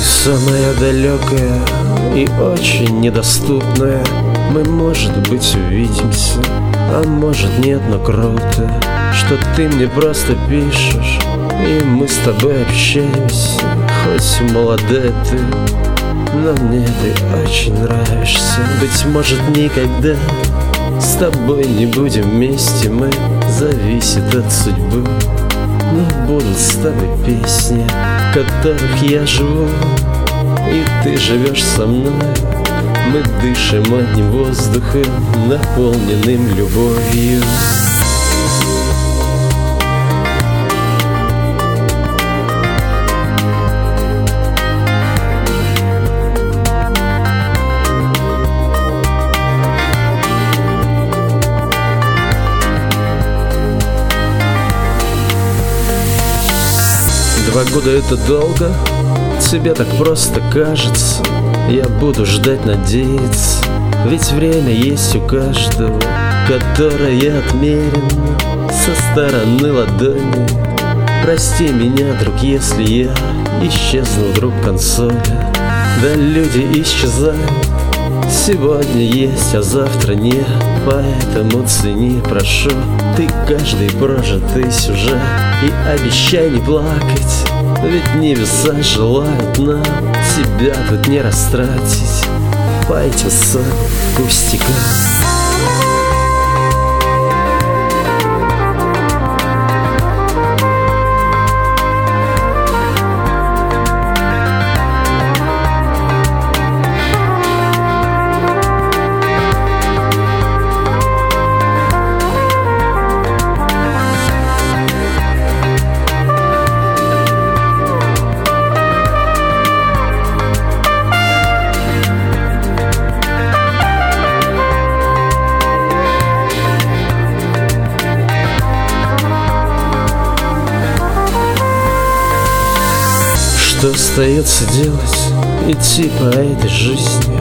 Самая далекая и очень недоступная Мы, может быть, увидимся, а может нет, но круто Что ты мне просто пишешь, и мы с тобой общаемся Хоть молодая ты, но мне ты очень нравишься. Быть может, никогда с тобой не будем вместе Мы зависит от судьбы Но будут с песни, в которых я живу И ты живешь со мной. Мы дышим одним воздухом, наполненным любовью Два года это долго, тебе так просто кажется. Я буду ждать, надеяться, ведь время есть у каждого Которое отмерено со стороны ладони. Прости меня, друг, если я исчезну вдруг консоли. Да люди исчезают Сегодня есть, а завтра нет. Поэтому цени, прошу Ты каждый прожитый сюжет. И обещай не плакать Ведь небеса желают нам Себя тут не растратить. Пойте сам пустяка Что остается делать? Идти по этой жизни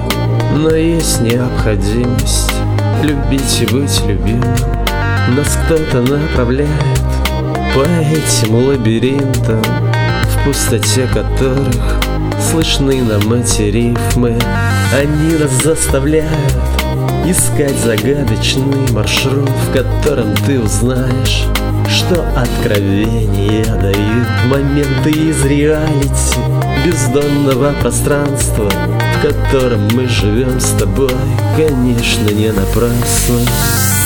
Но есть необходимость Любить и быть любимым Нас кто-то направляет По этим лабиринтам В пустоте которых Слышны нам эти рифмы Они нас заставляют Искать загадочный маршрут В котором ты узнаешь что откровения дают моменты из реалити Бездонного пространства, в котором мы живем с тобой Конечно, не напрасно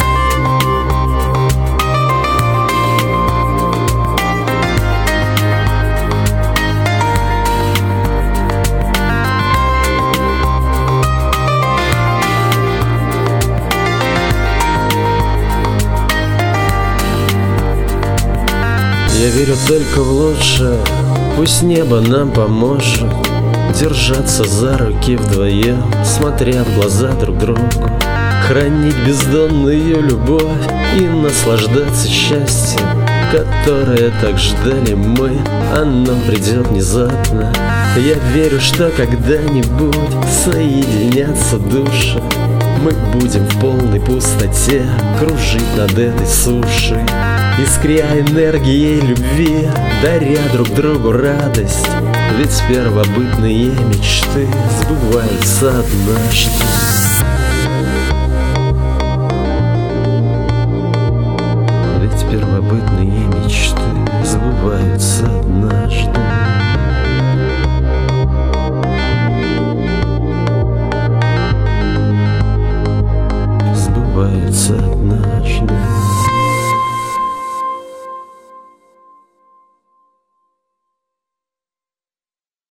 Я верю только в лучшее, пусть небо нам поможет Держаться за руки вдвоем, смотря в глаза друг другу. Хранить бездонную любовь и наслаждаться счастьем Которое так ждали мы, оно придет внезапно. Я верю, что когда-нибудь соединятся души Мы будем в полной пустоте кружить над этой сушей. Искря энергией любви, даря друг другу радость. Ведь первобытные мечты сбываются однажды Однажды